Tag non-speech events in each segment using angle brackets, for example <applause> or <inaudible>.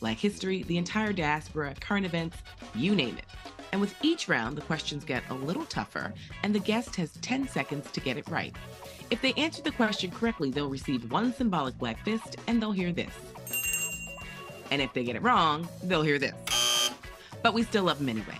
Black history, the entire diaspora, current events, you name it. And with each round, the questions get a little tougher, and the guest has 10 seconds to get it right. If they answer the question correctly, they'll receive one symbolic black fist, and they'll hear this. And if they get it wrong, they'll hear this. But we still love them anyway.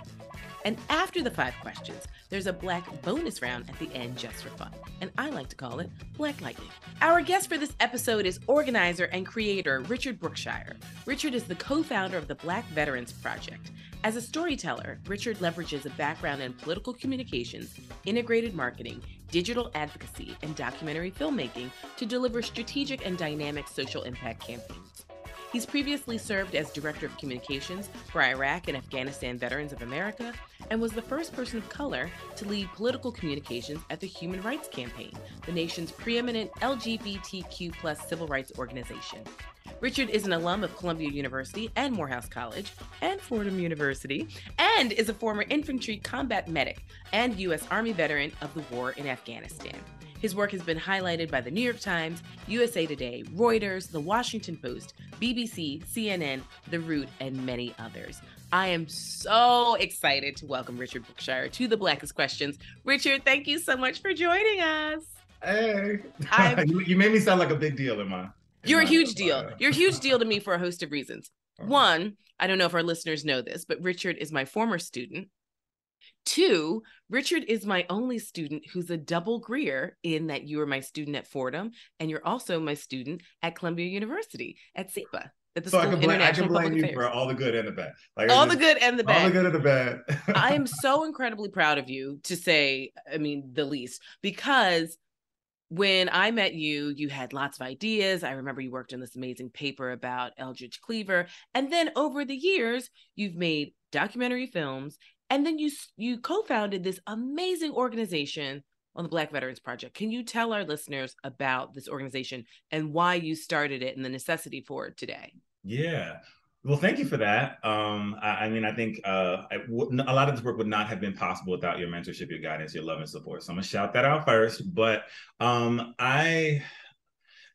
And after the five questions, there's a black bonus round at the end just for fun. And I like to call it Black Lightning. Our guest for this episode is organizer and creator Richard Brookshire. Richard is the co founder of the Black Veterans Project. As a storyteller, Richard leverages a background in political communications, integrated marketing, digital advocacy, and documentary filmmaking to deliver strategic and dynamic social impact campaigns. He's previously served as Director of Communications for Iraq and Afghanistan Veterans of America and was the first person of color to lead political communications at the Human Rights Campaign, the nation's preeminent LGBTQ plus civil rights organization. Richard is an alum of Columbia University and Morehouse College and Fordham University, and is a former infantry combat medic and U.S. Army veteran of the war in Afghanistan. His work has been highlighted by the New York Times, USA Today, Reuters, The Washington Post, BBC, CNN, The Root, and many others. I am so excited to welcome Richard Brookshire to the Blackest Questions. Richard, thank you so much for joining us. Hey, <laughs> you made me sound like a big deal my. In You're a huge deal. You're a huge deal to me <laughs> for a host of reasons. One, I don't know if our listeners know this, but Richard is my former student. Two, Richard is my only student who's a double Greer in that you are my student at Fordham and you're also my student at Columbia University at SIPA. At the So I can blame, I can blame you Affairs. for all the good and the bad. Like all I the good and the bad. all the good and the bad. I am <laughs> so incredibly proud of you to say, I mean, the least, because when I met you, you had lots of ideas. I remember you worked on this amazing paper about Eldridge Cleaver. And then over the years, you've made documentary films. And then you you co-founded this amazing organization on the Black Veterans Project. Can you tell our listeners about this organization and why you started it and the necessity for it today? Yeah. Well, thank you for that. Um, I, I mean, I think uh, I wouldn't- a lot of this work would not have been possible without your mentorship, your guidance, your love and support. So I'm gonna shout that out first. But um, I,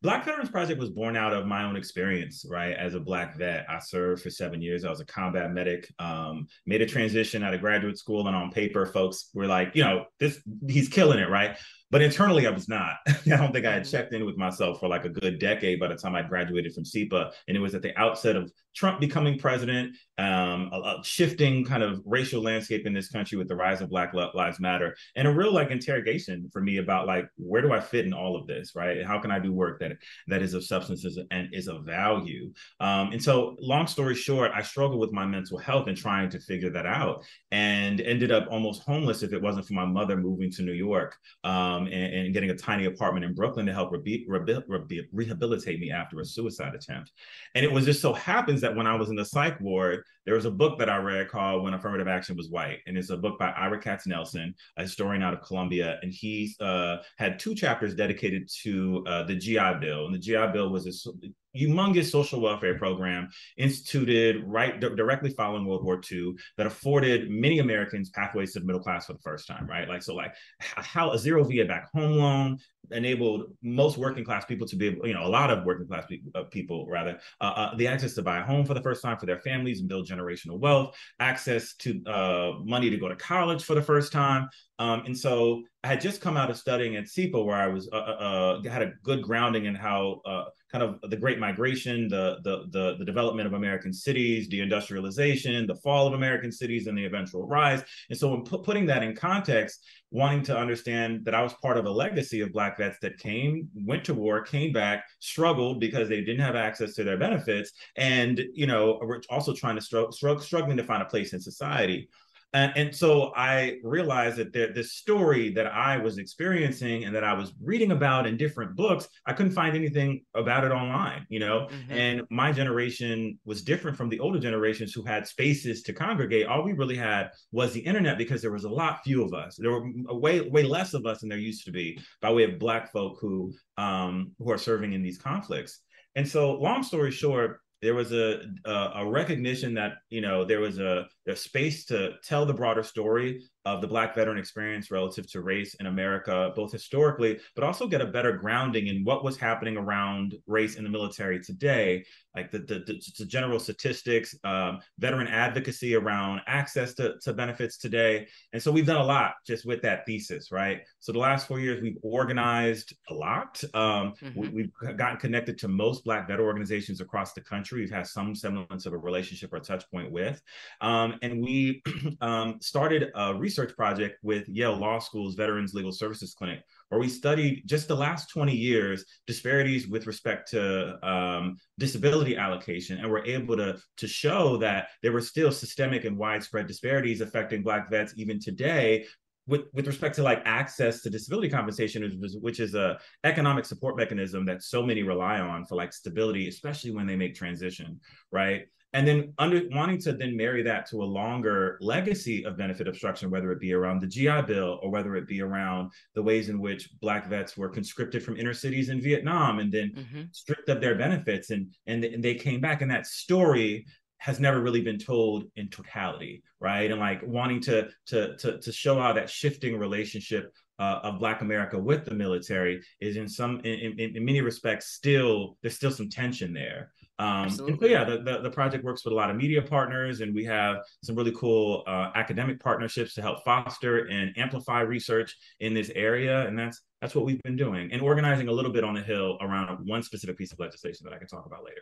Black Veterans Project was born out of my own experience, right? As a Black vet, I served for seven years. I was a combat medic, um, made a transition out of graduate school, and on paper, folks were like, you know, this he's killing it, right? But internally, I was not. <laughs> I don't think I had checked in with myself for like a good decade by the time I graduated from SIPA. And it was at the outset of Trump becoming president, um, a, a shifting kind of racial landscape in this country with the rise of Black Lives Matter, and a real like interrogation for me about like where do I fit in all of this, right? And how can I do work that that is of substance and is of value? Um, and so, long story short, I struggled with my mental health and trying to figure that out, and ended up almost homeless if it wasn't for my mother moving to New York um, Um, and, and getting a tiny apartment in Brooklyn to help rebe- rebe- rebe- rehabilitate me after a suicide attempt. And it was just so happens that when I was in the psych ward, there was a book that I read called When Affirmative Action Was White. And it's a book by Ira Katznelson, a historian out of Columbia. And he uh, had two chapters dedicated to uh, the GI Bill. And the GI Bill was this humongous social welfare program instituted right d- directly following World War II that afforded many Americans pathways to the middle class for the first time, right? Like, so like how a zero VA back home loan enabled most working class people to be able, you know, a lot of working class people, uh, people rather, uh, uh, the access to buy a home for the first time for their families and build generational wealth, access to uh, money to go to college for the first time. Um, and so I had just come out of studying at SIPA where I was uh, uh, had a good grounding in how uh, kind of the Great Migration, the, the the the development of American cities, deindustrialization, the fall of American cities, and the eventual rise. And so, in pu- putting that in context, wanting to understand that I was part of a legacy of Black vets that came, went to war, came back, struggled because they didn't have access to their benefits, and you know, were also trying to struggle, struggling to find a place in society. And, and so I realized that there, this story that I was experiencing and that I was reading about in different books, I couldn't find anything about it online, you know. Mm-hmm. And my generation was different from the older generations who had spaces to congregate. All we really had was the internet because there was a lot few of us. There were way way less of us than there used to be by way of Black folk who um, who are serving in these conflicts. And so, long story short, there was a, a, recognition that you know there was a, a space to tell the broader story of the Black veteran experience relative to race in America, both historically, but also get a better grounding in what was happening around race in the military today, like the, the, the, the general statistics, um, veteran advocacy around access to, to benefits today. And so we've done a lot just with that thesis, right? So the last four years, we've organized a lot. Um, mm-hmm. we, have gotten connected to most Black veteran organizations across the country. We've had some semblance of a relationship or touch point with. Um, and we <clears throat> um, started a research research project with Yale Law School's Veterans Legal Services Clinic, where we studied just the last 20 years disparities with respect to um, disability allocation, and we're able to to show that there were still systemic and widespread disparities affecting Black vets even today, with with respect to like access to disability compensation which is a economic support mechanism that so many rely on for like stability especially when they make transition right and then under wanting to then marry that to a longer legacy of benefit obstruction whether it be around the gi bill or whether it be around the ways in which black vets were conscripted from inner cities in vietnam and then mm-hmm. stripped of their benefits and, and and they came back and that story has never really been told in totality right and like wanting to to to, to show how that shifting relationship uh, of Black America with the military is in some in, in, in, many respects still there's still some tension there. Um, and so yeah, the, the, the project works with a lot of media partners, and we have some really cool uh, academic partnerships to help foster and amplify research in this area, and that's that's what we've been doing and organizing a little bit on the hill around one specific piece of legislation that I can talk about later.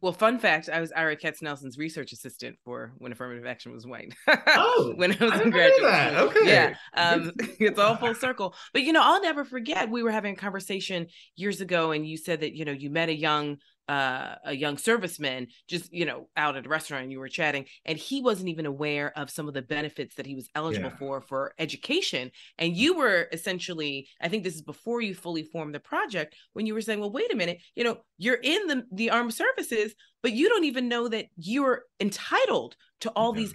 Well, fun fact: I was Ira Katznelson's research assistant for when affirmative action was white. Oh, <laughs> when I was I in graduate school. Okay, yeah, um, <laughs> it's all full circle. But you know, I'll never forget. We were having a conversation years ago, and you said that you know you met a young uh, a young serviceman just you know out at a restaurant and you were chatting and he wasn't even aware of some of the benefits that he was eligible yeah. for for education and you were essentially i think this is before you fully formed the project when you were saying well wait a minute you know you're in the the armed services but you don't even know that you're entitled to all yeah. these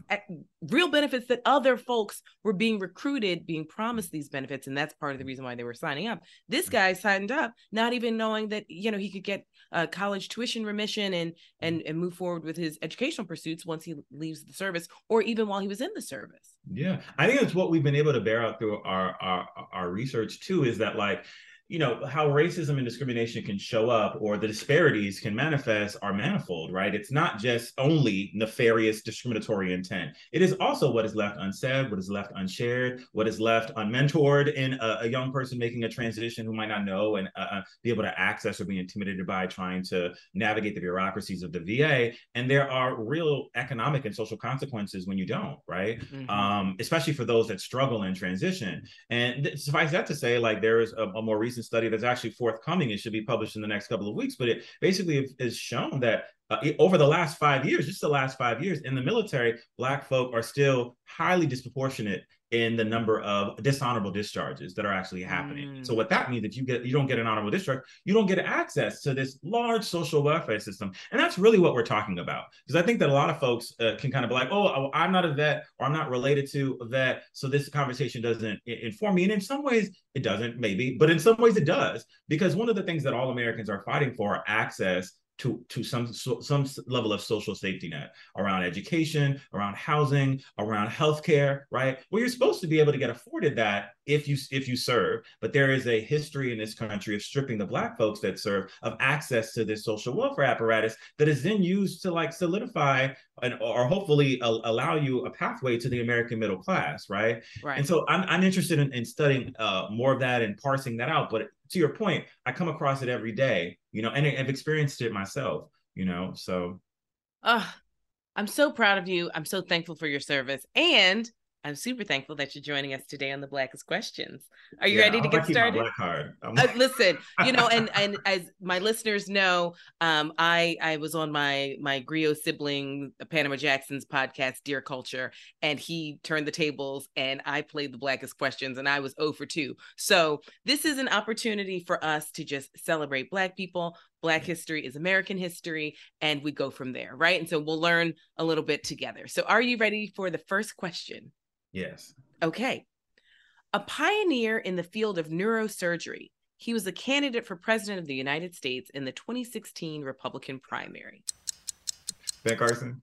real benefits that other folks were being recruited, being promised these benefits. And that's part of the reason why they were signing up. This guy signed up not even knowing that, you know, he could get a college tuition remission and mm-hmm. and and move forward with his educational pursuits once he leaves the service or even while he was in the service. Yeah. I think that's what we've been able to bear out through our our, our research too, is that like you know how racism and discrimination can show up or the disparities can manifest are manifold right? It's not just only nefarious discriminatory intent. It is also what is left unsaid what is left unshared what is left unmentored in a, a young person making a transition who might not know and uh, uh be able to access or be intimidated by trying to navigate the bureaucracies of the va and there are real economic and social consequences when you don't right? Mm-hmm. um, especially for those that struggle in transition. And th- suffice that to say like there is a, a more recent recent study that's actually forthcoming. It should be published in the next couple of weeks, but it basically has shown that uh, over the last five years, just the last five years in the military, Black folk are still highly disproportionate in the number of dishonorable discharges that are actually happening. Mm. So what that means, if you get you don't get an honorable discharge, you don't get access to this large social welfare system, and that's really what we're talking about. Because I think that a lot of folks uh, can kind of be like, "Oh, I'm not a vet, or I'm not related to a vet, so this conversation doesn't inform me." And in some ways, it doesn't, maybe, but in some ways, it does. Because one of the things that all Americans are fighting for are access to to some some level of social safety net around education, around housing, around healthcare, right? Well, you're supposed to be able to get afforded that if you if you serve, but there is a history in this country of stripping the black folks that serve of access to this social welfare apparatus that is then used to like solidify and or hopefully a, allow you a pathway to the American middle class, right? Right. And so I'm I'm interested in, in studying uh, more of that and parsing that out, but to your point, I come across it every day, you know, and I've experienced it myself, you know. So, uh, I'm so proud of you. I'm so thankful for your service, and I'm super thankful that you're joining us today on the Blackest Questions. Are you yeah, ready to get started? Uh, listen, you know, and <laughs> and as my listeners know, um, I I was on my my Grio sibling Panama Jackson's podcast, Dear Culture, and he turned the tables, and I played the Blackest Questions, and I was 0 for 2. So this is an opportunity for us to just celebrate Black people. Black history is American history, and we go from there, right? And so we'll learn a little bit together. So, are you ready for the first question? Yes. Okay. A pioneer in the field of neurosurgery, he was a candidate for president of the United States in the 2016 Republican primary. Ben Carson.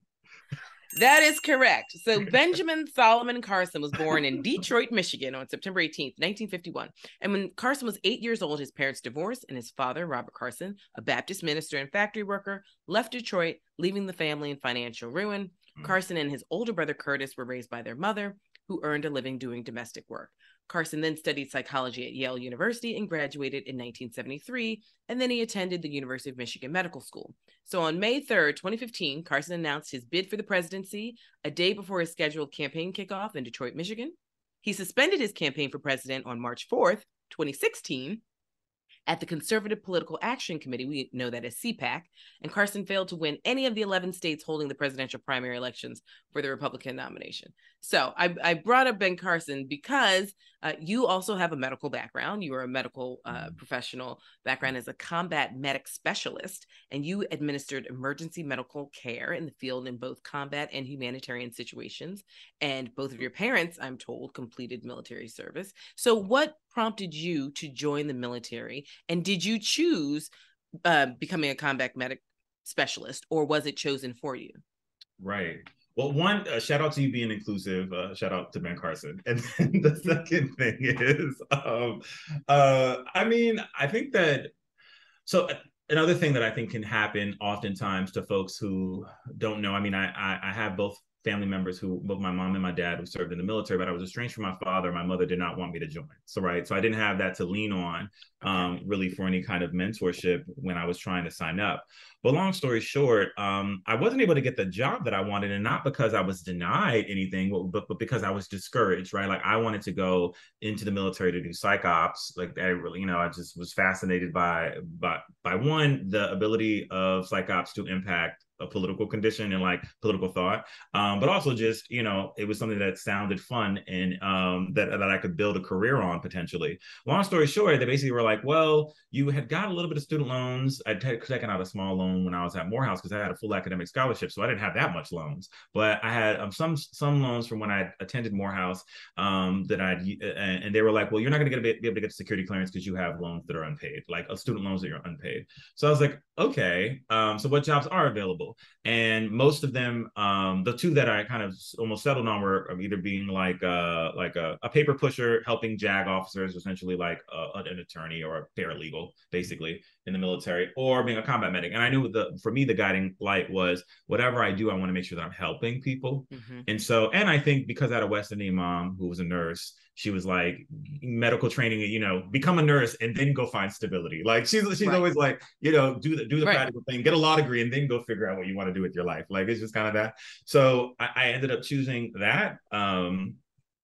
That is correct. So <laughs> Benjamin Solomon Carson was born in Detroit, Michigan on September 18th, 1951. And when Carson was eight years old, his parents divorced, and his father, Robert Carson, a Baptist minister and factory worker, left Detroit, leaving the family in financial ruin. Mm. Carson and his older brother Curtis were raised by their mother, who earned a living doing domestic work. Carson then studied psychology at Yale University and graduated in 1973, and then he attended the University of Michigan Medical School. So on May 3rd, 2015, Carson announced his bid for the presidency a day before his scheduled campaign kickoff in Detroit, Michigan. He suspended his campaign for president on March 4th, 2016, at the Conservative Political Action Committee, we know that as CPAC, and Carson failed to win any of the 11 states holding the presidential primary elections for the Republican nomination. So I, I brought up Ben Carson because uh, you also have a medical background. You are a medical uh, mm-hmm. professional background as a combat medic specialist, and you administered emergency medical care in the field in both combat and humanitarian situations. And both of your parents, I'm told, completed military service. So, what prompted you to join the military? And did you choose uh, becoming a combat medic specialist, or was it chosen for you? Right. Well, one uh, shout out to you being inclusive. Uh, shout out to Ben Carson. <laughs> And then the second thing is, um, uh, I mean, I think that so uh, another thing that I think can happen oftentimes to folks who don't know. I mean, I I, I have both family members who both my mom and my dad who served in the military, but I was estranged from my father. My mother did not want me to join. So right. So I didn't have that to lean on um, really for any kind of mentorship when I was trying to sign up. But long story short, um, I wasn't able to get the job that I wanted, and not because I was denied anything, but, but because I was discouraged, right? Like I wanted to go into the military to do psych ops. Like I really, you know, I just was fascinated by by by one, the ability of psych ops to impact a political condition and like political thought. Um, but also just you know it was something that sounded fun and um, that, that i could build a career on potentially. Long story short they basically were like well you had got a little bit of student loans. I'd t- taken out a small loan when i was at morehouse because i had a full academic scholarship so i didn't have that much loans. But i had um, some some loans from when i attended morehouse um, that i'd and, and, they were like well you're not going to be able to get security clearance because you have loans that are unpaid like uh, student loans that you're unpaid. So i was like okay um, so what jobs are available and most of them, um, the two that I kind of almost settled on were either being like uh, like a, a paper pusher, helping JAG officers, essentially like a, an attorney or a paralegal, basically in the military, or being a combat medic. And I knew the for me the guiding light was whatever I do, I want to make sure that I'm helping people. Mm-hmm. And so, and I think because I had a West Indian mom who was a nurse she was like medical training you know become a nurse and then go find stability like she's she's right. always like you know do the do the right. practical thing get a law degree and then go figure out what you want to do with your life like it's just kind of that so I, I ended up choosing that um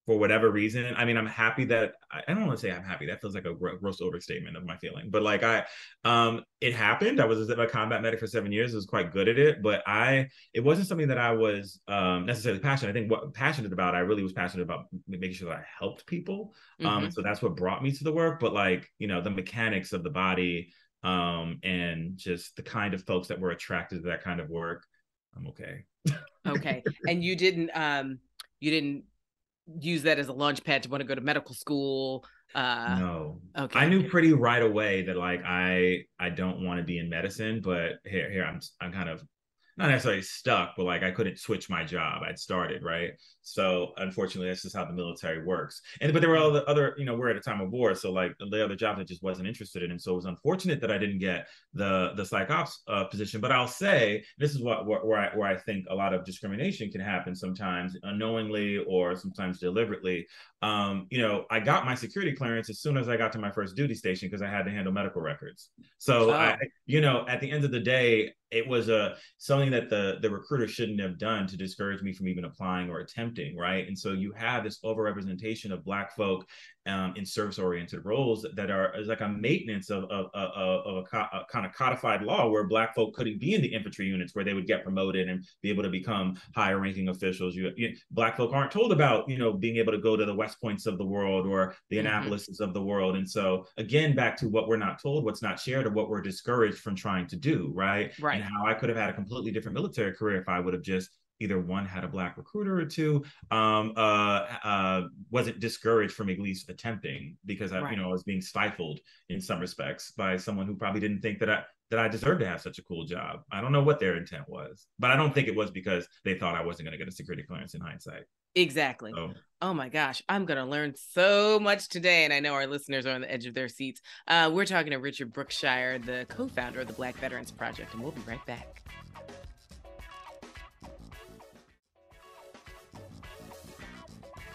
for whatever reason. I mean, I'm happy that I don't want to say I'm happy. That feels like a gross overstatement of my feeling. But like I, um, it happened. I was a combat medic for seven years. I was quite good at it, but I, it wasn't something that I was um, necessarily passionate. I think what passionate about, I really was passionate about making sure that I helped people. Um, mm-hmm. and so that's what brought me to the work. But like you know, the mechanics of the body, um, and just the kind of folks that were attracted to that kind of work, I'm okay. okay, and you didn't, um, you didn't use that as a launch pad to want to go to medical school uh no. okay i knew pretty right away that like i i don't want to be in medicine but here here i'm i'm kind of not necessarily stuck, but like I couldn't switch my job. I'd started, right? So unfortunately, that's just how the military works. And but there were all the other, you know, we're at a time of war, so like the other jobs I just wasn't interested in. And so it was unfortunate that I didn't get the the psych ops uh, position. But I'll say this is what where, where I where I think a lot of discrimination can happen sometimes unknowingly or sometimes deliberately. Um, you know, I got my security clearance as soon as I got to my first duty station because I had to handle medical records. So oh. I, you know, at the end of the day, it was a something that the the recruiter shouldn't have done to discourage me from even applying or attempting right and so you have this overrepresentation of black folk um, in service oriented roles that are is like a maintenance of, of, of, of a, co- a, kind of codified law where black folk couldn't be in the infantry units where they would get promoted and be able to become higher ranking officials. You, you black folk aren't told about you know being able to go to the west points of the world or the mm-hmm. annapolises of the world. And so again back to what we're not told what's not shared or what we're discouraged from trying to do right? Right. and how i could have had a completely different military career if i would have just either one had a black recruiter or two um, uh, uh, wasn't discouraged from at least attempting because I, right. you know, I was being stifled in some respects by someone who probably didn't think that I that I deserved to have such a cool job. I don't know what their intent was, but I don't think it was because they thought I wasn't going to get a security clearance in hindsight. Exactly. So. Oh my gosh, I'm going to learn so much today. And I know our listeners are on the edge of their seats. Uh, we're talking to Richard Brookshire, the co founder of the Black Veterans Project, and we'll be right back.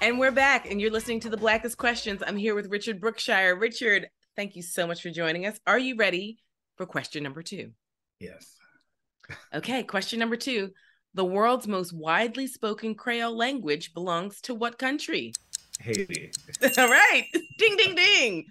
And we're back, and you're listening to the Blackest Questions. I'm here with Richard Brookshire. Richard, thank you so much for joining us. Are you ready for question number two? Yes. okay, question number two. The world's most widely spoken Creole language belongs to what country? Haiti. <laughs> All right. Ding, ding, ding.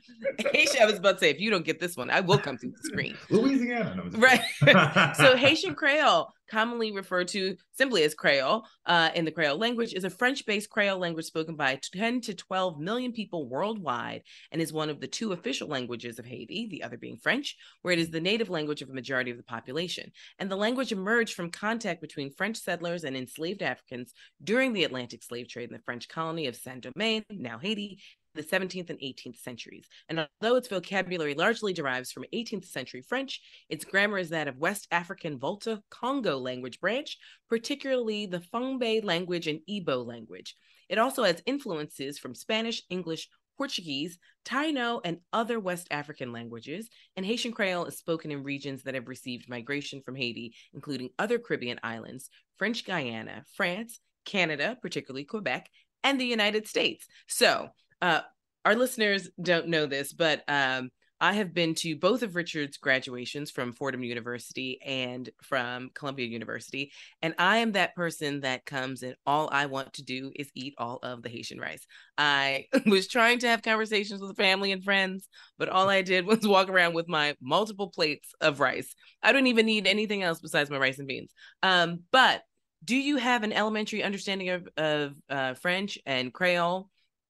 Haitian, I was about to say, if you don't get this one, I will come through the screen. <laughs> Louisiana. Right. <laughs> so Haitian Creole commonly referred to simply as Creole uh, in the Creole language, is a French based Creole language spoken by 10 to 12 million people worldwide and is one of the two official languages of Haiti, the other being French, where it is the native language of a majority of the population. And the language emerged from contact between French settlers and enslaved Africans during the Atlantic slave trade in the French colony of Saint Domingue, now Haiti, the 17th and 18th centuries. And although its vocabulary largely derives from 18th century French, its grammar is that of West African Volta Congo language branch, particularly the Fongbe language and Igbo language. It also has influences from Spanish, English, Portuguese, Taino, and other West African languages, and Haitian Creole is spoken in regions that have received migration from Haiti, including other Caribbean islands, French Guiana, France, Canada, particularly Quebec, and the United States. So, uh, our listeners don't know this, but um, I have been to both of Richard's graduations from Fordham University and from Columbia University. And I am that person that comes and all I want to do is eat all of the Haitian rice. I <laughs> was trying to have conversations with family and friends, but all I did <laughs> was walk around with my multiple plates of rice. I don't even need anything else besides my rice and beans. Um, but do you have an elementary understanding of, of uh, French and Creole?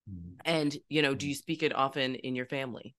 Mm-hmm. And, you know, do you speak it often in your family?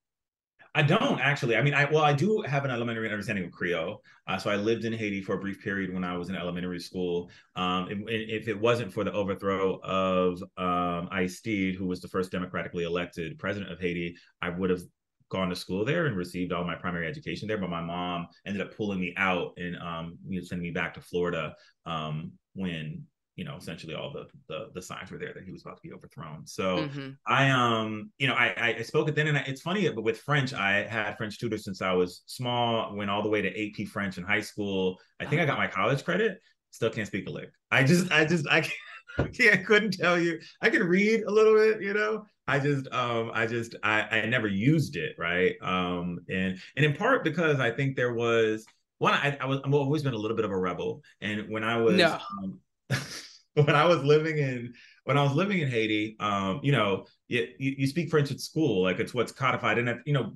I don't actually. I mean, I well, I do have an elementary understanding of Creole. Uh, so I lived in Haiti for a brief period when I was in elementary school. Um, if, if, it wasn't for the overthrow of um, Aristide, who was the first democratically elected president of Haiti, I would have gone to school there and received all my primary education there. But my mom ended up pulling me out and um, you know, sending me back to Florida um, when you know essentially all the, the the signs were there that he was about to be overthrown. So mm-hmm. i um you know i i spoke it then and I, it's funny but with french i had french tutors since i was small went all the way to ap french in high school. I think i got my college credit. Still can't speak a lick i just i just i can't, <laughs> I can't couldn't tell you. I can read a little bit you know? I just um i just i i never used it right? Um and and in part because i think there was one I, I was I've always been a little bit of a rebel. And when i was no. um, <laughs> when I was living in when I was living in Haiti, um, you know, you, you, speak French at school, like it's what's codified, and you know,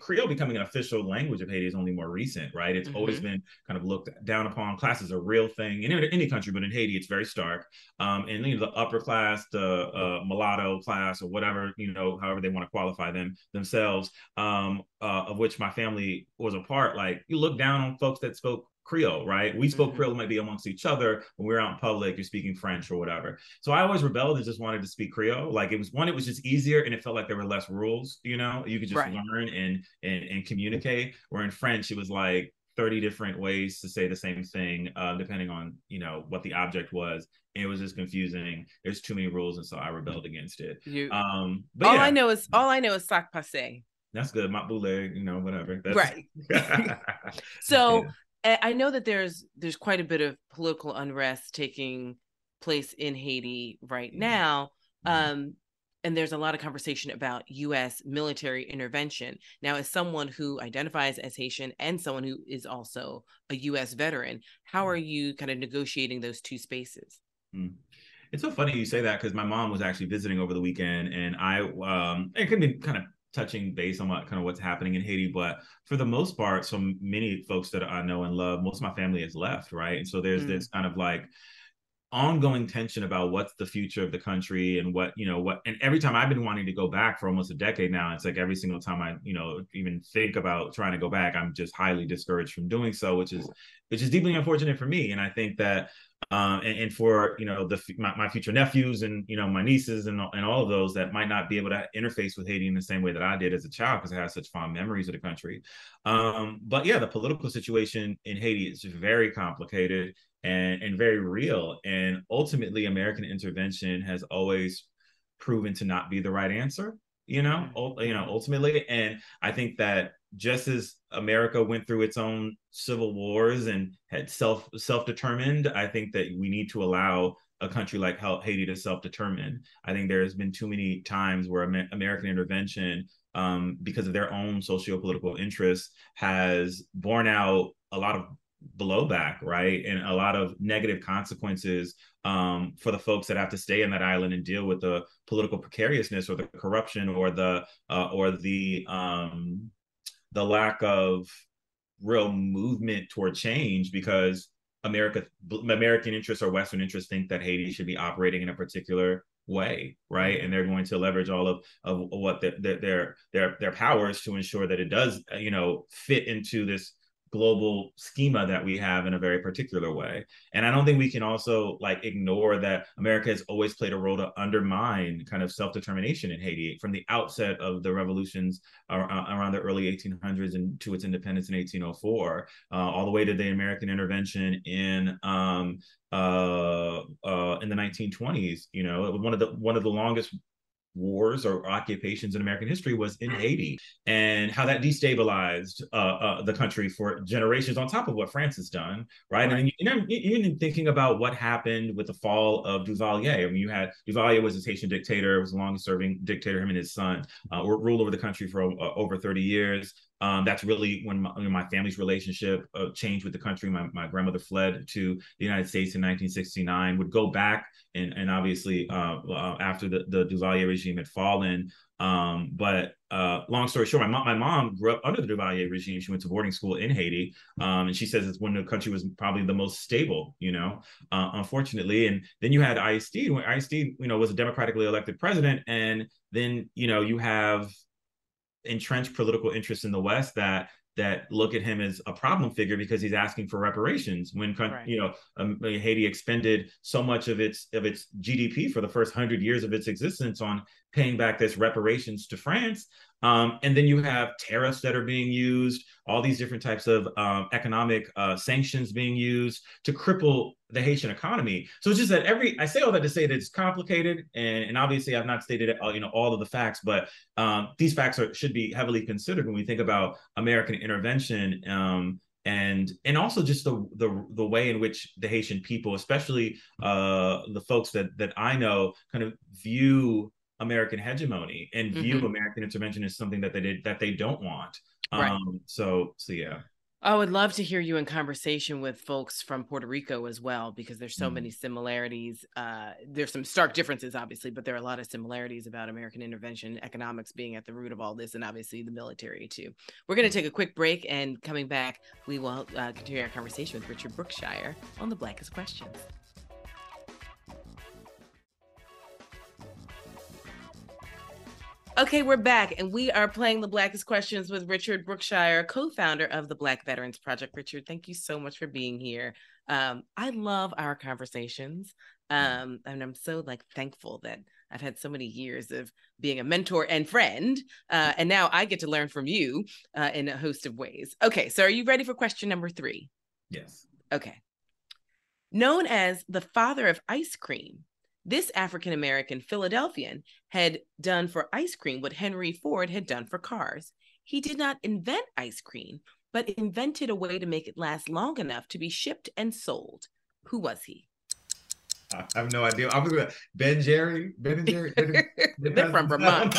Creole becoming an official language of Haiti is only more recent, right? It's mm-hmm. always been kind of looked down upon. Class is a real thing in any country, but in Haiti, it's very stark. Um, and you know, the upper class, the uh, mulatto class, or whatever you know, however they want to qualify them themselves, um, uh, of which my family was a part. Like you look down on folks that spoke Creole, right? We spoke mm-hmm. Creole maybe amongst each other when we were out in public, you're speaking French or whatever. So I always rebelled and just wanted to speak Creole. Like it was one, it was just easier and it felt like there were less rules, you know, you could just right. learn and, and and communicate. Where in French, it was like 30 different ways to say the same thing, uh, depending on, you know, what the object was. it was just confusing. There's too many rules, and so I rebelled against it. You, um, but all yeah. I know is all I know is sac passe. That's good. My boule, you know, whatever. That's... Right. <laughs> so. I know that there's there's quite a bit of political unrest taking place in Haiti right mm-hmm. now. Mm-hmm. Um, and there's a lot of conversation about US military intervention. Now, as someone who identifies as Haitian and someone who is also a US veteran, how are you kind of negotiating those two spaces? Mm. It's so funny you say that because my mom was actually visiting over the weekend, and I um, it can be kind of touching base on what kind of what's happening in Haiti, but for the most part, so many folks that I know and love, most of my family has left, right? And so there's mm. this kind of like ongoing tension about what's the future of the country and what you know what and every time i've been wanting to go back for almost a decade now it's like every single time i you know even think about trying to go back i'm just highly discouraged from doing so which is which is deeply unfortunate for me and i think that um, and, and, for you know the my, my, future nephews and you know my nieces and, and all of those that might not be able to interface with Haiti in the same way that I did as a child because I have such fond memories of the country. Um, but yeah, the political situation in Haiti is very complicated and and very real. And ultimately, American intervention has always proven to not be the right answer. You know, you know, ultimately, and I think that just as America went through its own civil wars and had self self determined, I think that we need to allow a country like Haiti to self determine. I think there has been too many times where American intervention, um, because of their own socio political interests, has borne out a lot of blowback, right, and a lot of negative consequences um, for the folks that have to stay in that island and deal with the political precariousness or the corruption or the uh, or the um, the lack of real movement toward change because America, American interests or Western interests think that Haiti should be operating in a particular way, right? And they're going to leverage all of, of what the, the, their their their powers to ensure that it does, you know, fit into this global schema that we have in a very particular way. And I don't think we can also like ignore that America has always played a role to undermine kind of self-determination in Haiti from the outset of the revolutions around the early 1800s and to its independence in 1804, uh, all the way to the American intervention in um, uh, uh, in the 1920s. You know, one of the one of the longest wars or occupations in American history was in Haiti, and how that destabilized uh, uh, the country for generations, on top of what France has done, right? right. And you know, even thinking about what happened with the fall of Duvalier. I mean, you had Duvalier was a Haitian dictator, was a long-serving dictator. Him and his son uh, ruled over the country for uh, over 30 years. Um, that's really when my, my family's relationship uh, changed with the country. My, my grandmother fled to the United States in 1969, would go back and, and obviously uh, uh, after the, the Duvalier regime had fallen. Um, but uh, long story short, my mom, my mom grew up under the Duvalier regime. She went to boarding school in Haiti. Um, and she says it's when the country was probably the most stable, you know, uh, unfortunately. And then you had Aristide, when Aristide, you know, was a democratically elected president. And then, you know, you have entrenched political interests in the West that that look at him as a problem figure because he's asking for reparations when right. you know um, Haiti expended so much of its of its GDP for the first 100 years of its existence on paying back this reparations to France um, and then you have tariffs that are being used, all these different types of um, economic uh, sanctions being used to cripple the Haitian economy. So it's just that every I say all that to say that it's complicated, and, and obviously I've not stated uh, you know all of the facts, but um, these facts are, should be heavily considered when we think about American intervention. Um, and and also just the, the the way in which the Haitian people, especially uh, the folks that that I know, kind of view American hegemony and view mm-hmm. American intervention as something that they did that they don't want. Right. Um, so so yeah. I would love to hear you in conversation with folks from Puerto Rico as well, because there's so mm. many similarities. Uh, there's some stark differences, obviously, but there are a lot of similarities about American intervention, economics being at the root of all this, and obviously the military too. We're going to take a quick break, and coming back, we will uh, continue our conversation with Richard Brookshire on the Blackest Questions. Okay, we're back and we are playing the Blackest Questions with Richard Brookshire, co founder of the Black Veterans Project. Richard, thank you so much for being here. Um, I love our conversations. Um, and I'm so like thankful that I've had so many years of being a mentor and friend. Uh, and now I get to learn from you uh, in a host of ways. Okay, so are you ready for question number three? Yes. Okay. Known as the father of ice cream, this African American Philadelphian had done for ice cream what Henry Ford had done for cars. He did not invent ice cream, but invented a way to make it last long enough to be shipped and sold. Who was he? I have no idea. I was gonna Ben Jerry, Ben and Jerry. <laughs> They're from Vermont. <laughs>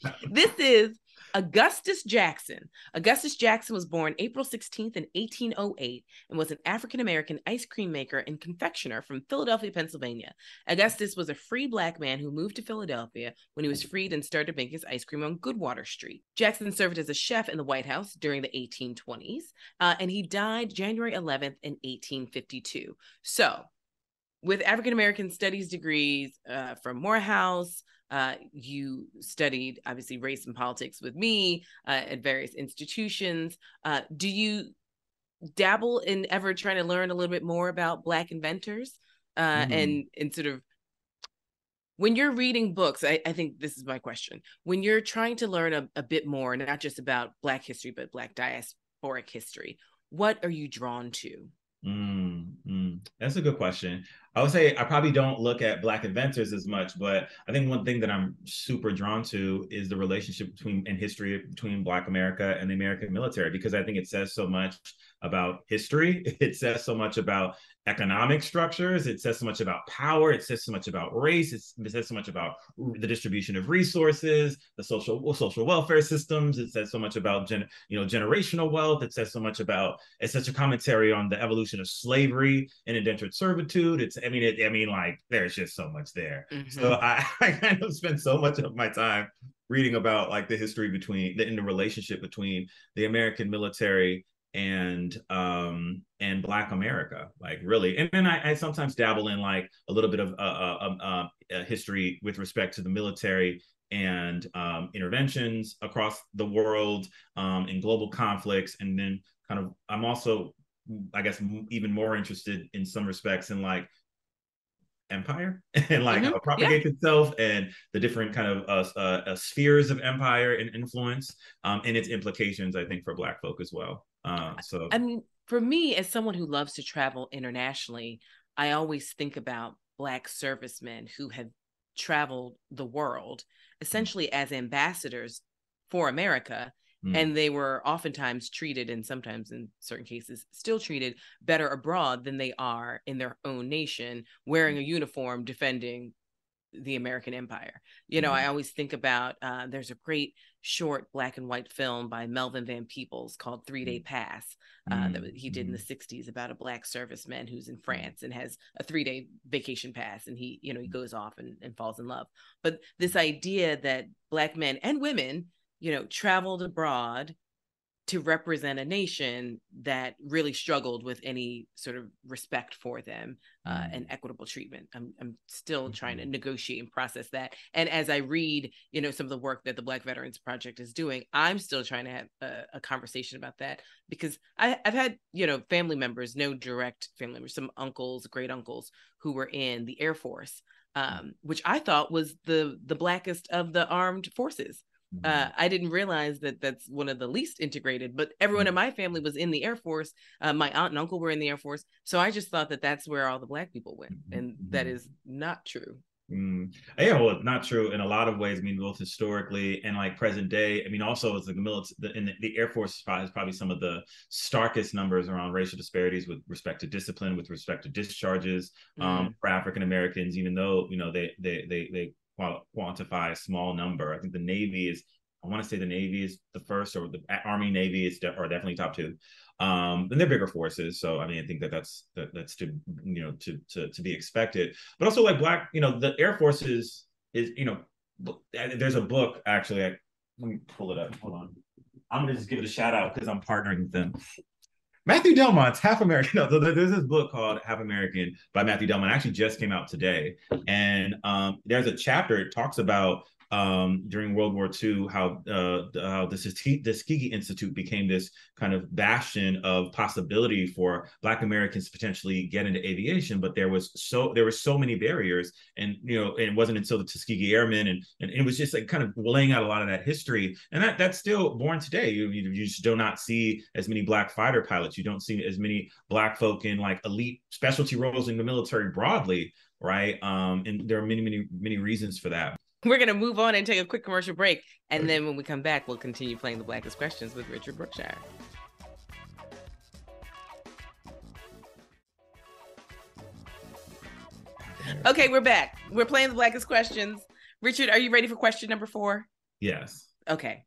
<laughs> this is Augustus Jackson. Augustus Jackson was born April 16th in 1808 and was an African American ice cream maker and confectioner from Philadelphia, Pennsylvania. Augustus was a free black man who moved to Philadelphia when he was freed and started making his ice cream on Goodwater Street. Jackson served as a chef in the White House during the 1820s, uh, and he died January 11th in 1852. So, with African American studies degrees uh, from Morehouse, uh, you studied obviously race and politics with me uh, at various institutions. Uh, do you dabble in ever trying to learn a little bit more about Black inventors mm. and and sort of when you're reading books? I, I, think this is my question. When you're trying to learn a, a bit more, not just about Black history but Black diasporic history, what are you drawn to? Mm, mm, That's a good question. I would say I probably don't look at Black inventors as much, but I think one thing that I'm super drawn to is the relationship between and history between Black America and the American military, because I think it says so much about history. <laughs> It says so much about economic structures. It says so much about power. It says so much about race. it says so much about the distribution of resources, the social social welfare systems. It says so much about gen, you know generational wealth. It says so much about it's such a commentary on the evolution of slavery and indentured servitude. It's I mean it, I mean like there's just so much there. Mm-hmm. So I, <laughs> I kind of spend so much of my time reading about like the history between the in the relationship between the American military and um and black america like really and then I, I, sometimes dabble in like a little bit of uh, uh, uh, uh, history with respect to the military and um, interventions across the world um, in global conflicts and then kind of i'm also i guess even more interested in some respects in like empire <laughs> and like mm-hmm. how it propagates yeah. itself and the different kind of uh, uh, uh, spheres of empire and influence um, and its implications i think for black folk as well uh, so I mean, for me, as someone who loves to travel internationally, I always think about black servicemen who have traveled the world mm. essentially mm. as ambassadors for America. Mm. And they were oftentimes treated, and sometimes in certain cases, still treated better abroad than they are in their own nation, wearing a mm. uniform, defending the American Empire. You know. I always think about uh, there's a great short black and white film by Melvin Van Peebles called Three Day mm. Pass uh, mm-hmm. that he did in the 60s mm-hmm. about a black serviceman who's in France and has a three day vacation pass and he, you know, he mm. goes off and, and falls in love. But this idea that black men and women, you know, traveled abroad to represent a nation that really struggled with any sort of respect for them uh, mm. and equitable treatment. I'm, I'm still mm-hmm. trying to mm-hmm. negotiate and process that. And as I read, you know, some of the work that the Black Veterans Project is doing, I'm still trying to have a, a conversation about that because I, have had, you know, family members, no direct family members, some uncles, great uncles who were in the Air Force. Um, which I thought was the the blackest of the armed forces uh, mm-hmm. I didn't realize that that's one of the least integrated, but everyone in mm-hmm. my family was in the Air Force. Uh, my aunt and uncle were in the Air Force. So I just thought that that's where all the Black people went. And that mm-hmm. is not true. Mm. Yeah, well, not true in a lot of ways. I mean, both historically and like present day. I mean, also as the military, the, in the, the Air Force has probably some of the starkest numbers around racial disparities with respect to discipline, with respect to discharges um, mm. um, for African Americans. Even though you know they they they they quantify a small number. I think the Navy is, I want to say the Navy is the first, or the Army Navy is de- are definitely top two. Um, and they're bigger forces, so I mean, I think that that's that, that's to you know to to to be expected. But also like black, you know, the Air Force is is you know, there's a book actually. I, let me pull it up. Hold on. I'm gonna just give it a shout out because I'm partnering with them. Matthew Delmont's Half American. <laughs> No, there's this book called Half American by Matthew Delmont. Actually, just came out today, and um, there's a chapter. It talks about um, during World War II, how uh, how the Tuskegee Institute became this kind of bastion of possibility for Black Americans to potentially get into aviation, but there was so there were so many barriers, and you know, it wasn't until the Tuskegee Airmen, and, and it was just like kind of laying out a lot of that history, and that that's still born today. You you just do not see as many Black fighter pilots. You don't see as many Black folk in like elite specialty roles in the military broadly, right? Um, and there are many many many reasons for that. We're going to move on and take a quick commercial break. And then when we come back, we'll continue playing the Blackest Questions with Richard Brookshire. Okay, we're back. We're playing the blackest questions. Richard, are you ready for question number four? Yes. Okay.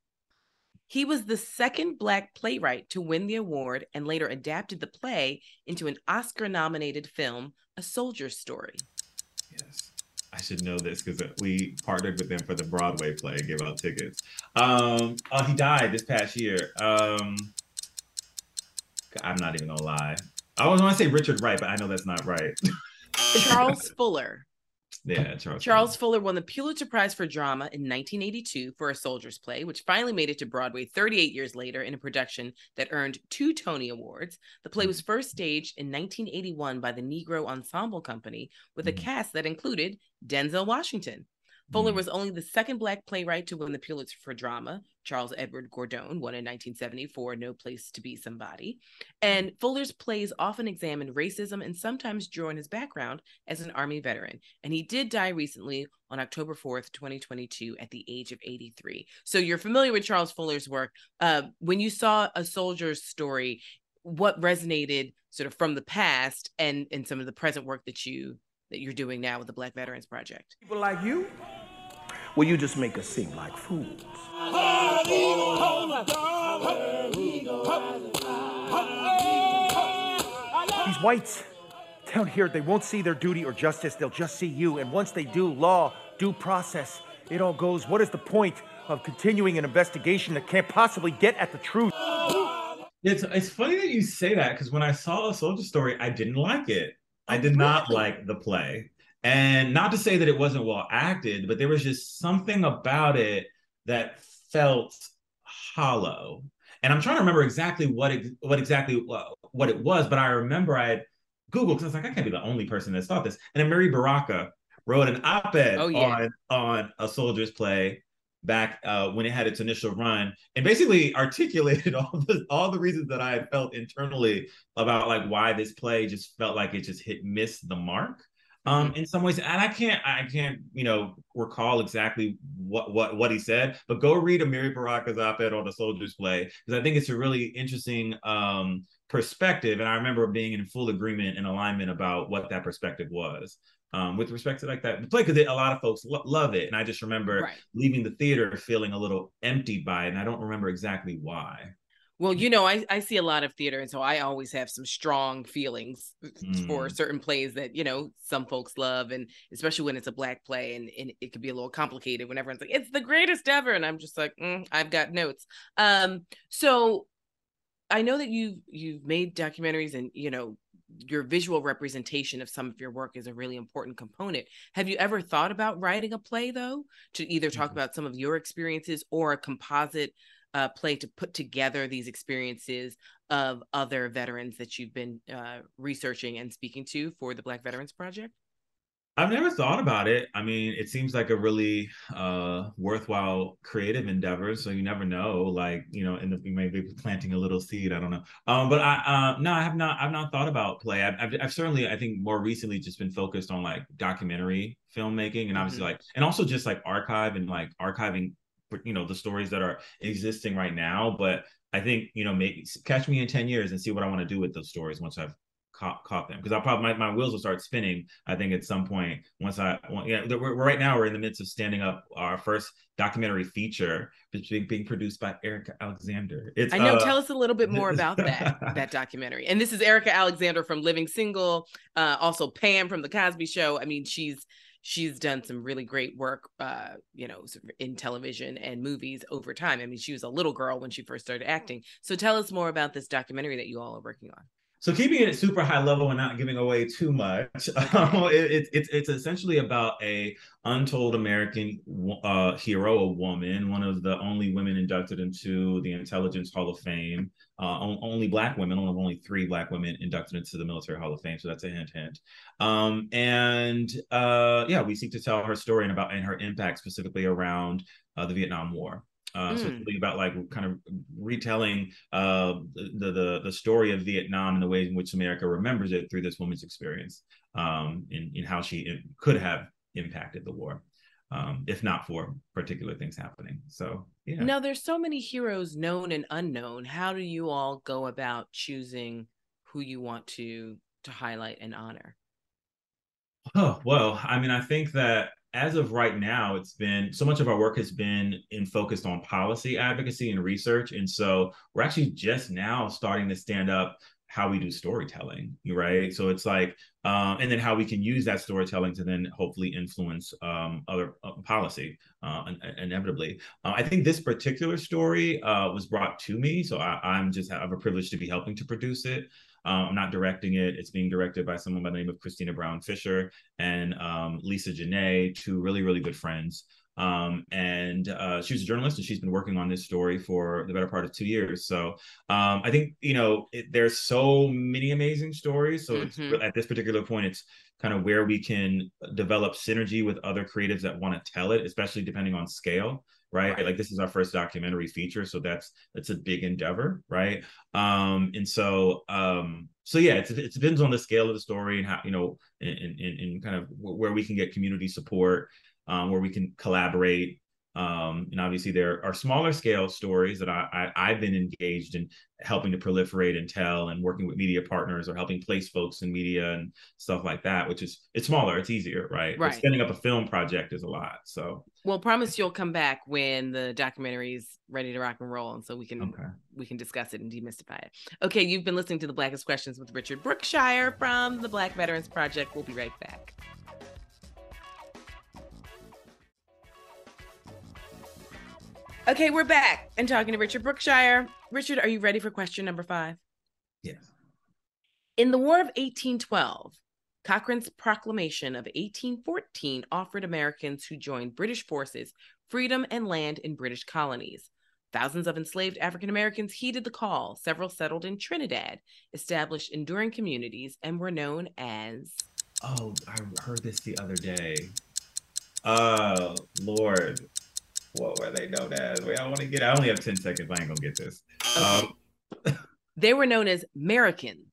He was the second Black playwright to win the award and later adapted the play into an Oscar nominated film, A Soldier's Story. Yes. I should know this because we partnered with them for the Broadway play and gave out tickets. Um, oh, he died this past year. Um, I'm not even gonna lie. I want to say Richard Wright, but I know that's not right. Charles Fuller. Yeah, Charles. Charles Fuller won the Pulitzer Prize for Drama in 1982 for A Soldier's Play, which finally made it to Broadway 38 years later in a production that earned two Tony Awards. The play was first staged in 1981 by the Negro Ensemble Company with a Mhm. cast that included Denzel Washington. Fuller Mhm. was only the second Black playwright to win the Pulitzer for Drama. Charles Edward Gordone won in 1970 for No Place to Be Somebody. And Fuller's plays often examine racism and sometimes draw on his background as an Army veteran. And he did die recently on October 4th, 2022, at the age of 83. So you're familiar with Charles Fuller's work. Uh, when you saw A Soldier's Story, what resonated sort of from the past and, and some of the present work that you that you're doing now with the Black Veterans Project? People like you? Well, you just make us seem like fools. These whites down here, they won't see their duty or justice, they'll just see you. And once they do, law, due process, it all goes. What is the point of continuing an investigation that can't possibly get at the truth? It's it's funny that you say that because when I saw a soldier story, I didn't like it. I did not like the play. And not to say that it wasn't well acted, but there was just something about it that felt hollow. And I'm trying to remember exactly what ex- what exactly what, what it was, but I remember I had Googled because I was like, I can't be the only person that's thought this. And then Amiri Baraka wrote an op-ed Oh, yeah. on on a soldier's play back uh, when it had its initial run, and basically articulated <laughs> all the all the reasons that I had felt internally about like why this play just felt like it just hit missed the mark um in some ways and i can't i can't you know recall exactly what what what he said but go read amiri baraka's op-ed on the soldiers play because i think it's a really interesting um perspective and i remember being in full agreement and alignment about what that perspective was um with respect to like that play because a lot of folks lo- love it and i just remember Right. leaving the theater feeling a little emptied by it and i don't remember exactly why Well, you know, I, I see a lot of theater, and so I always have some strong feelings for Mm. certain plays that, you know, some folks love, and especially when it's a black play and, and it could be a little complicated when everyone's like, it's the greatest ever. And I'm just like, mm, I've got notes. Um, so I know that you've you've made documentaries and you know your visual representation of some of your work is a really important component. Have you ever thought about writing a play though, to either talk Mhm. about some of your experiences or a composite uh, play to put together these experiences of other veterans that you've been uh, researching and speaking to for the Black Veterans Project? I've never thought about it. I mean, it seems like a really uh, worthwhile creative endeavor. So you never know. Like you know, in the maybe planting a little seed. I don't know. Um, but I uh, no, I have not. I've not thought about play. I've, I've, I've certainly, I think, more recently just been focused on like documentary filmmaking and obviously Mhm. like, and also just like archive and like archiving, you know, the stories that are existing right now. But I think you know, maybe catch me in ten years and see what I want to do with those stories once I've caught, caught them because I probably my, my wheels will start spinning. I think at some point once I want, yeah, we're, we're- right now we're in the midst of standing up our first documentary feature, being, being produced by Erika Alexander. It's I know. uh, tell us a little bit more about that <laughs> that documentary. And this is Erika Alexander from Living Single, uh, also Pam from The Cosby Show. I mean, she's she's done some really great work, uh, you know, in television and movies over time. I mean, she was a little girl when she first started acting. So tell us more about this documentary that you all are working on. So keeping it super high level and not giving away too much, <laughs> um, it, it, it's essentially about a untold American uh, hero, a woman, one of the only women inducted into the Intelligence Hall of Fame. Uh, only black women, one of only three black women inducted into the Military Hall of Fame. So that's a hint, hint. Um, and uh, yeah, we seek to tell her story and about and her impact specifically around uh, the Vietnam War. Uh, So Mm. it's really about like kind of retelling uh, the, the the story of Vietnam and the ways in which America remembers it through this woman's experience, um, in in how she could have impacted the war, um, if not for particular things happening. So yeah, Now, there's so many heroes known and unknown. How do you all go about choosing who you want to to highlight and honor? Oh, well, I mean, I think that as of right now, it's been so much of our work has been in focused on policy advocacy and research. And so we're actually just now starting to stand up how we do storytelling, right? So it's like, um, and then how we can use that storytelling to then hopefully influence um, other uh, policy uh, inevitably. Uh, I think this particular story uh, was brought to me, so I, am just I have a privilege to be helping to produce it. Um, I'm not directing it. It's being directed by someone by the name of Christina Brown Fisher and um, Lisa Janae, two really, really good friends. Um, and uh, she was a journalist and she's been working on this story for the better part of two years. So um, I think, you know, it, there's so many amazing stories. So mm-hmm. it's, at this particular point, it's kind of where we can develop synergy with other creatives that want to tell it, especially depending on scale. Right? right? Like this is our first documentary feature, so that's that's a big endeavor, right? Um, and so um, so yeah, it's, it depends on the scale of the story and how you know, in, in, in kind of where we can get community support um, where we can collaborate. Um, and obviously, there are smaller scale stories that I, I, have been engaged in helping to proliferate and tell, and working with media partners or helping place folks in media and stuff like that. Which is it's smaller, it's easier, right? Right. But standing up a film project is a lot. So, well, promise you'll come back when the documentary is ready to rock and roll, and so we can okay. we can discuss it and demystify it. Okay, you've been listening to the Blackest Questions with Richard Brookshire from the Black Veterans Project. We'll be right back. Okay, we're back and talking to Richard Brookshire. Richard, are you ready for question number five? Yes. In the War of 1812, Cochrane's proclamation of 1814 offered Americans who joined British forces freedom and land in British colonies. Thousands of enslaved African Merikins heeded the call. Several settled in Trinidad, established enduring communities, and were known as. Oh, I heard this the other day. Oh, Lord what were they known as? Wait, I want to get. I only have ten seconds. I ain't gonna get this. Um, <laughs> they were known as Americans.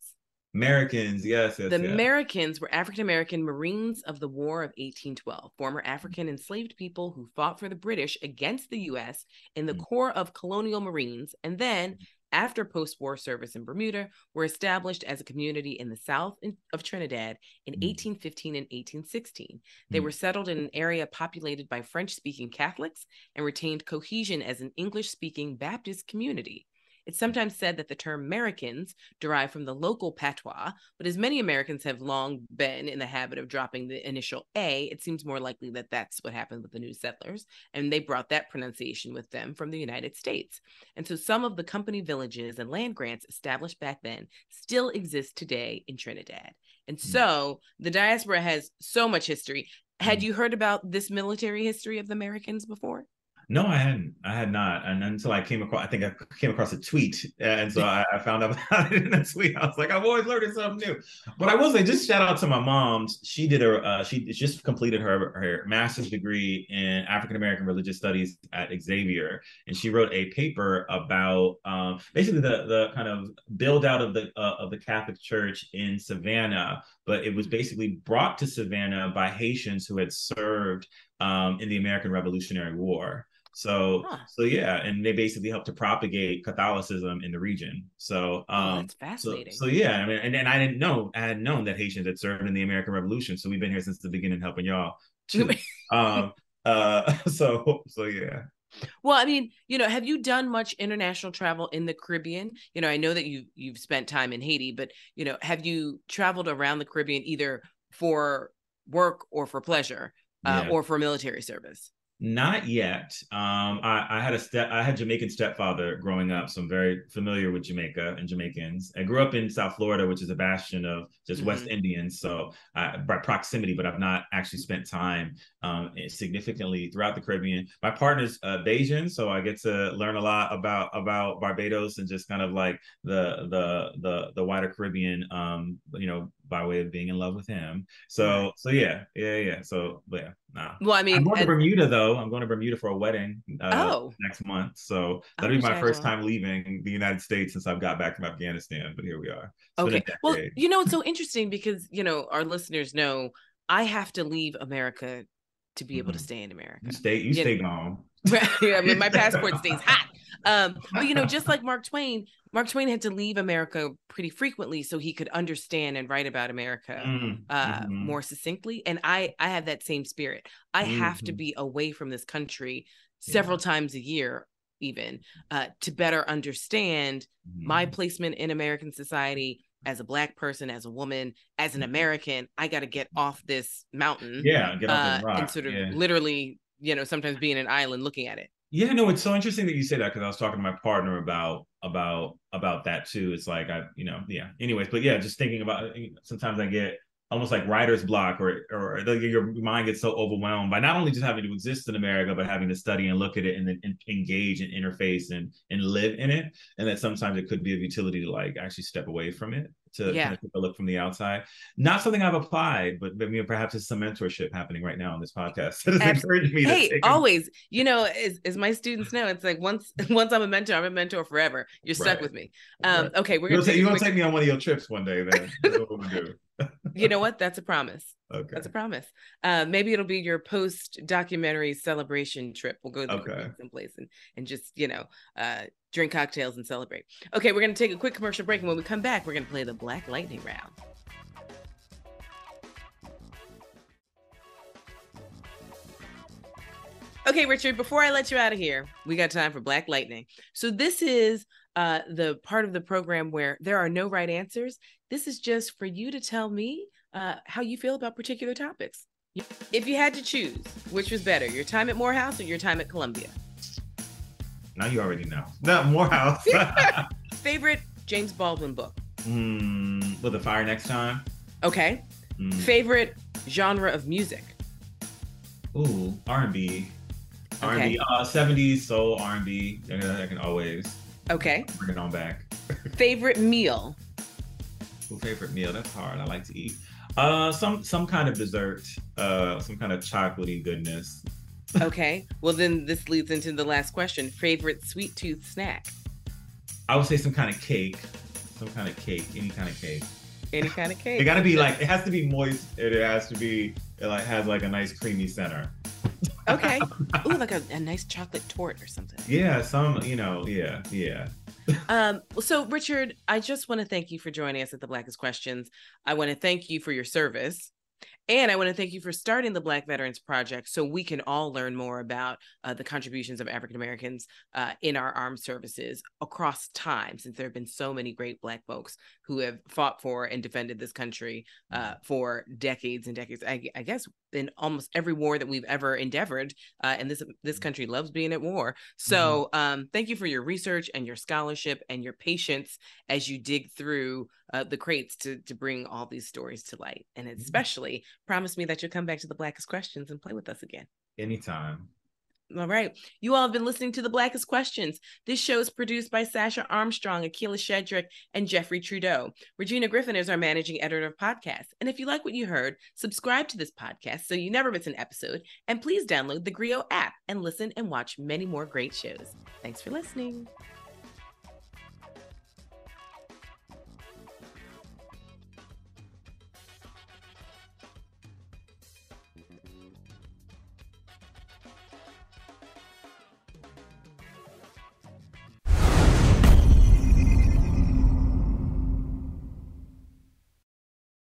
Merikins, yes, yes The yes. Merikins were African American Marines of the War of 1812, former African enslaved people who fought for the British against the U.S. in the mm-hmm. Corps of Colonial Marines, and then after post war service in Bermuda, were established as a community in the south of Trinidad in 1815 mm. and 1816. They mm. were settled in an area populated by French speaking Catholics and retained cohesion as an English speaking Baptist community. It's sometimes said that the term Merikins derive from the local patois, but as many Americans have long been in the habit of dropping the initial A, it seems more likely that that's what happened with the new settlers, and they brought that pronunciation with them from the United States. And so some of the company villages and land grants established back then still exist today in Trinidad. And hmm. so the diaspora has so much history. Had hmm. you heard about this military history of the Merikins before? No, I hadn't. I had not. And until I came across, I think I came across a tweet. And so I, I found out <laughs> about it in a tweet. I was like, I've always learning something new. But I will say, just shout out to my mom. She did her, uh, she just completed her, her master's degree in African American religious studies at Xavier. And she wrote a paper about um, basically the, the kind of build out of the, uh, of the Catholic Church in Savannah. But it was basically brought to Savannah by Haitians who had served um, in the American Revolutionary War. So huh. so yeah, and they basically helped to propagate Catholicism in the region. So oh, um, oh, that's fascinating. So, so, yeah, I mean, and, and I didn't know I had known that Haitians had served in the American Revolution. So we've been here since the beginning, helping y'all too. <laughs> um, uh, <laughs> so so yeah. Well, I mean, you know, have you done much international travel in the Caribbean? You know, I know that you you've spent time in Haiti, but you know, have you traveled around the Caribbean either for work or for pleasure, uh, yeah. or for military service? Not yet. Um, I, I, had a step. I had Jamaican stepfather growing up, so I'm very familiar with Jamaica and Jamaicans. I grew up in South Florida, which is a bastion of just mm-hmm. West Indians, so uh, by proximity. But I've not actually spent time um, significantly throughout the Caribbean. My partner's uh, Bajan, so I get to learn a lot about about Barbados and just kind of like the the the the wider Caribbean. Um, you know, by way of being in love with him. So so yeah, yeah, yeah. So but yeah, nah. Well, I mean, I'm going to Bermuda though. I'm going to Bermuda for a wedding. Uh, oh, next month. So that'll be my first time leaving the United States since I've got back from Afghanistan. But here we are. It's okay. Well, you know, it's so interesting because you know our listeners know I have to leave America to be able mm-hmm. to stay in America. You stay. You, you stay know? gone. <laughs> I mean, my passport stays hot. Um, but you know, just like <laughs> Mark Twain, Mark Twain had to leave America pretty frequently so he could understand and write about America Mm, uh, mhm. more succinctly. And I, I have that same spirit. I have to Mhm. be away from this country Yeah. several times a year, even uh, to better understand my Mhm. placement in American society as a black person, as a woman, as an Mhm. American. I got to get off this mountain yeah, get off uh, rock. and sort of yeah. literally, you know, sometimes being an island looking at it. Yeah, no, it's so interesting that you say that because I was talking to my partner about about about that too. It's like I, you know, yeah. Anyways, but yeah, just thinking about sometimes I get almost like writer's block or or like your mind gets so overwhelmed by not only just having to exist in America, but having to study and look at it and then en- engage and interface and and live in it. And that sometimes it could be of utility to like actually step away from it to Yeah. kind of take a look from the outside. Not something I've applied, but mean perhaps it's some mentorship happening right now on this podcast <laughs> that has encouraged me to Hey, a- always, you know, as, as my students know, it's like once <laughs> once I'm a mentor, I'm a mentor forever. You're stuck Right. with me. Um, Right. okay, we're You're gonna take take, a you gonna take me on one of your trips one day then. That's what we're gonna do. you know what? That's a promise. <laughs> Okay. That's a promise. Uh, maybe it'll be your post documentary celebration trip. We'll go to Okay. Someplace and and just you know uh, drink cocktails and celebrate. Okay, we're gonna take a quick commercial break, and when we come back, we're gonna play the Black Lightning round. Okay, Richard, before I let you out of here, we got time for Black Lightning. So, this is uh, the part of the program where there are no right answers. This is just for you to tell me uh, how you feel about particular topics. If you had to choose, which was better, your time at Morehouse or your time at Columbia? Now you already know. No, Morehouse. <laughs> <laughs> Favorite James Baldwin book? mm, with the fire next time. Okay. Mm. Favorite genre of music? Ooh, R and B. R and B. Uh, seventies soul R and B. I can always Okay. bring it on back. <laughs> Favorite meal? Ooh, favorite meal? That's hard. I like to eat. Uh, some some kind of dessert. Uh, some kind of chocolatey goodness. <laughs> Okay. well, then this leads into the last question. Favorite sweet tooth snack? I would say some kind of cake. Some kind of cake. Any kind of cake. Any kind of <laughs> cake? It got to be like it has to be moist. and It has to be it like has like a nice creamy center. okay. <laughs> Ooh, like a, a nice chocolate tort or something. Yeah, some you know. Yeah, yeah. Um, so Richard, I just want to thank you for joining us at the Blackest Questions. I want to thank you for your service. And I want to thank you for starting the Black Veterans Project so we can all learn more about uh, the contributions of African Americans uh, in our armed services across time, since there have been so many great Black folks who have fought for and defended this country uh, for decades and decades. I, I guess in almost every war that we've ever endeavored, uh, and this this country loves being at war. So um, thank you for your research and your scholarship and your patience as you dig through uh, the crates to to bring all these stories to light. And especially promise me that you'll come back to the Blackest Questions and play with us again. Anytime. All right. You all have been listening to The Blackest Questions. This show is produced by Sasha Armstrong, Akila Shedrick, and Jeffrey Trudeau. Regina Griffin is our managing editor of podcasts. And if you like what you heard, subscribe to this podcast so you never miss an episode. And please download the Grio app and listen and watch many more great shows. Thanks for listening.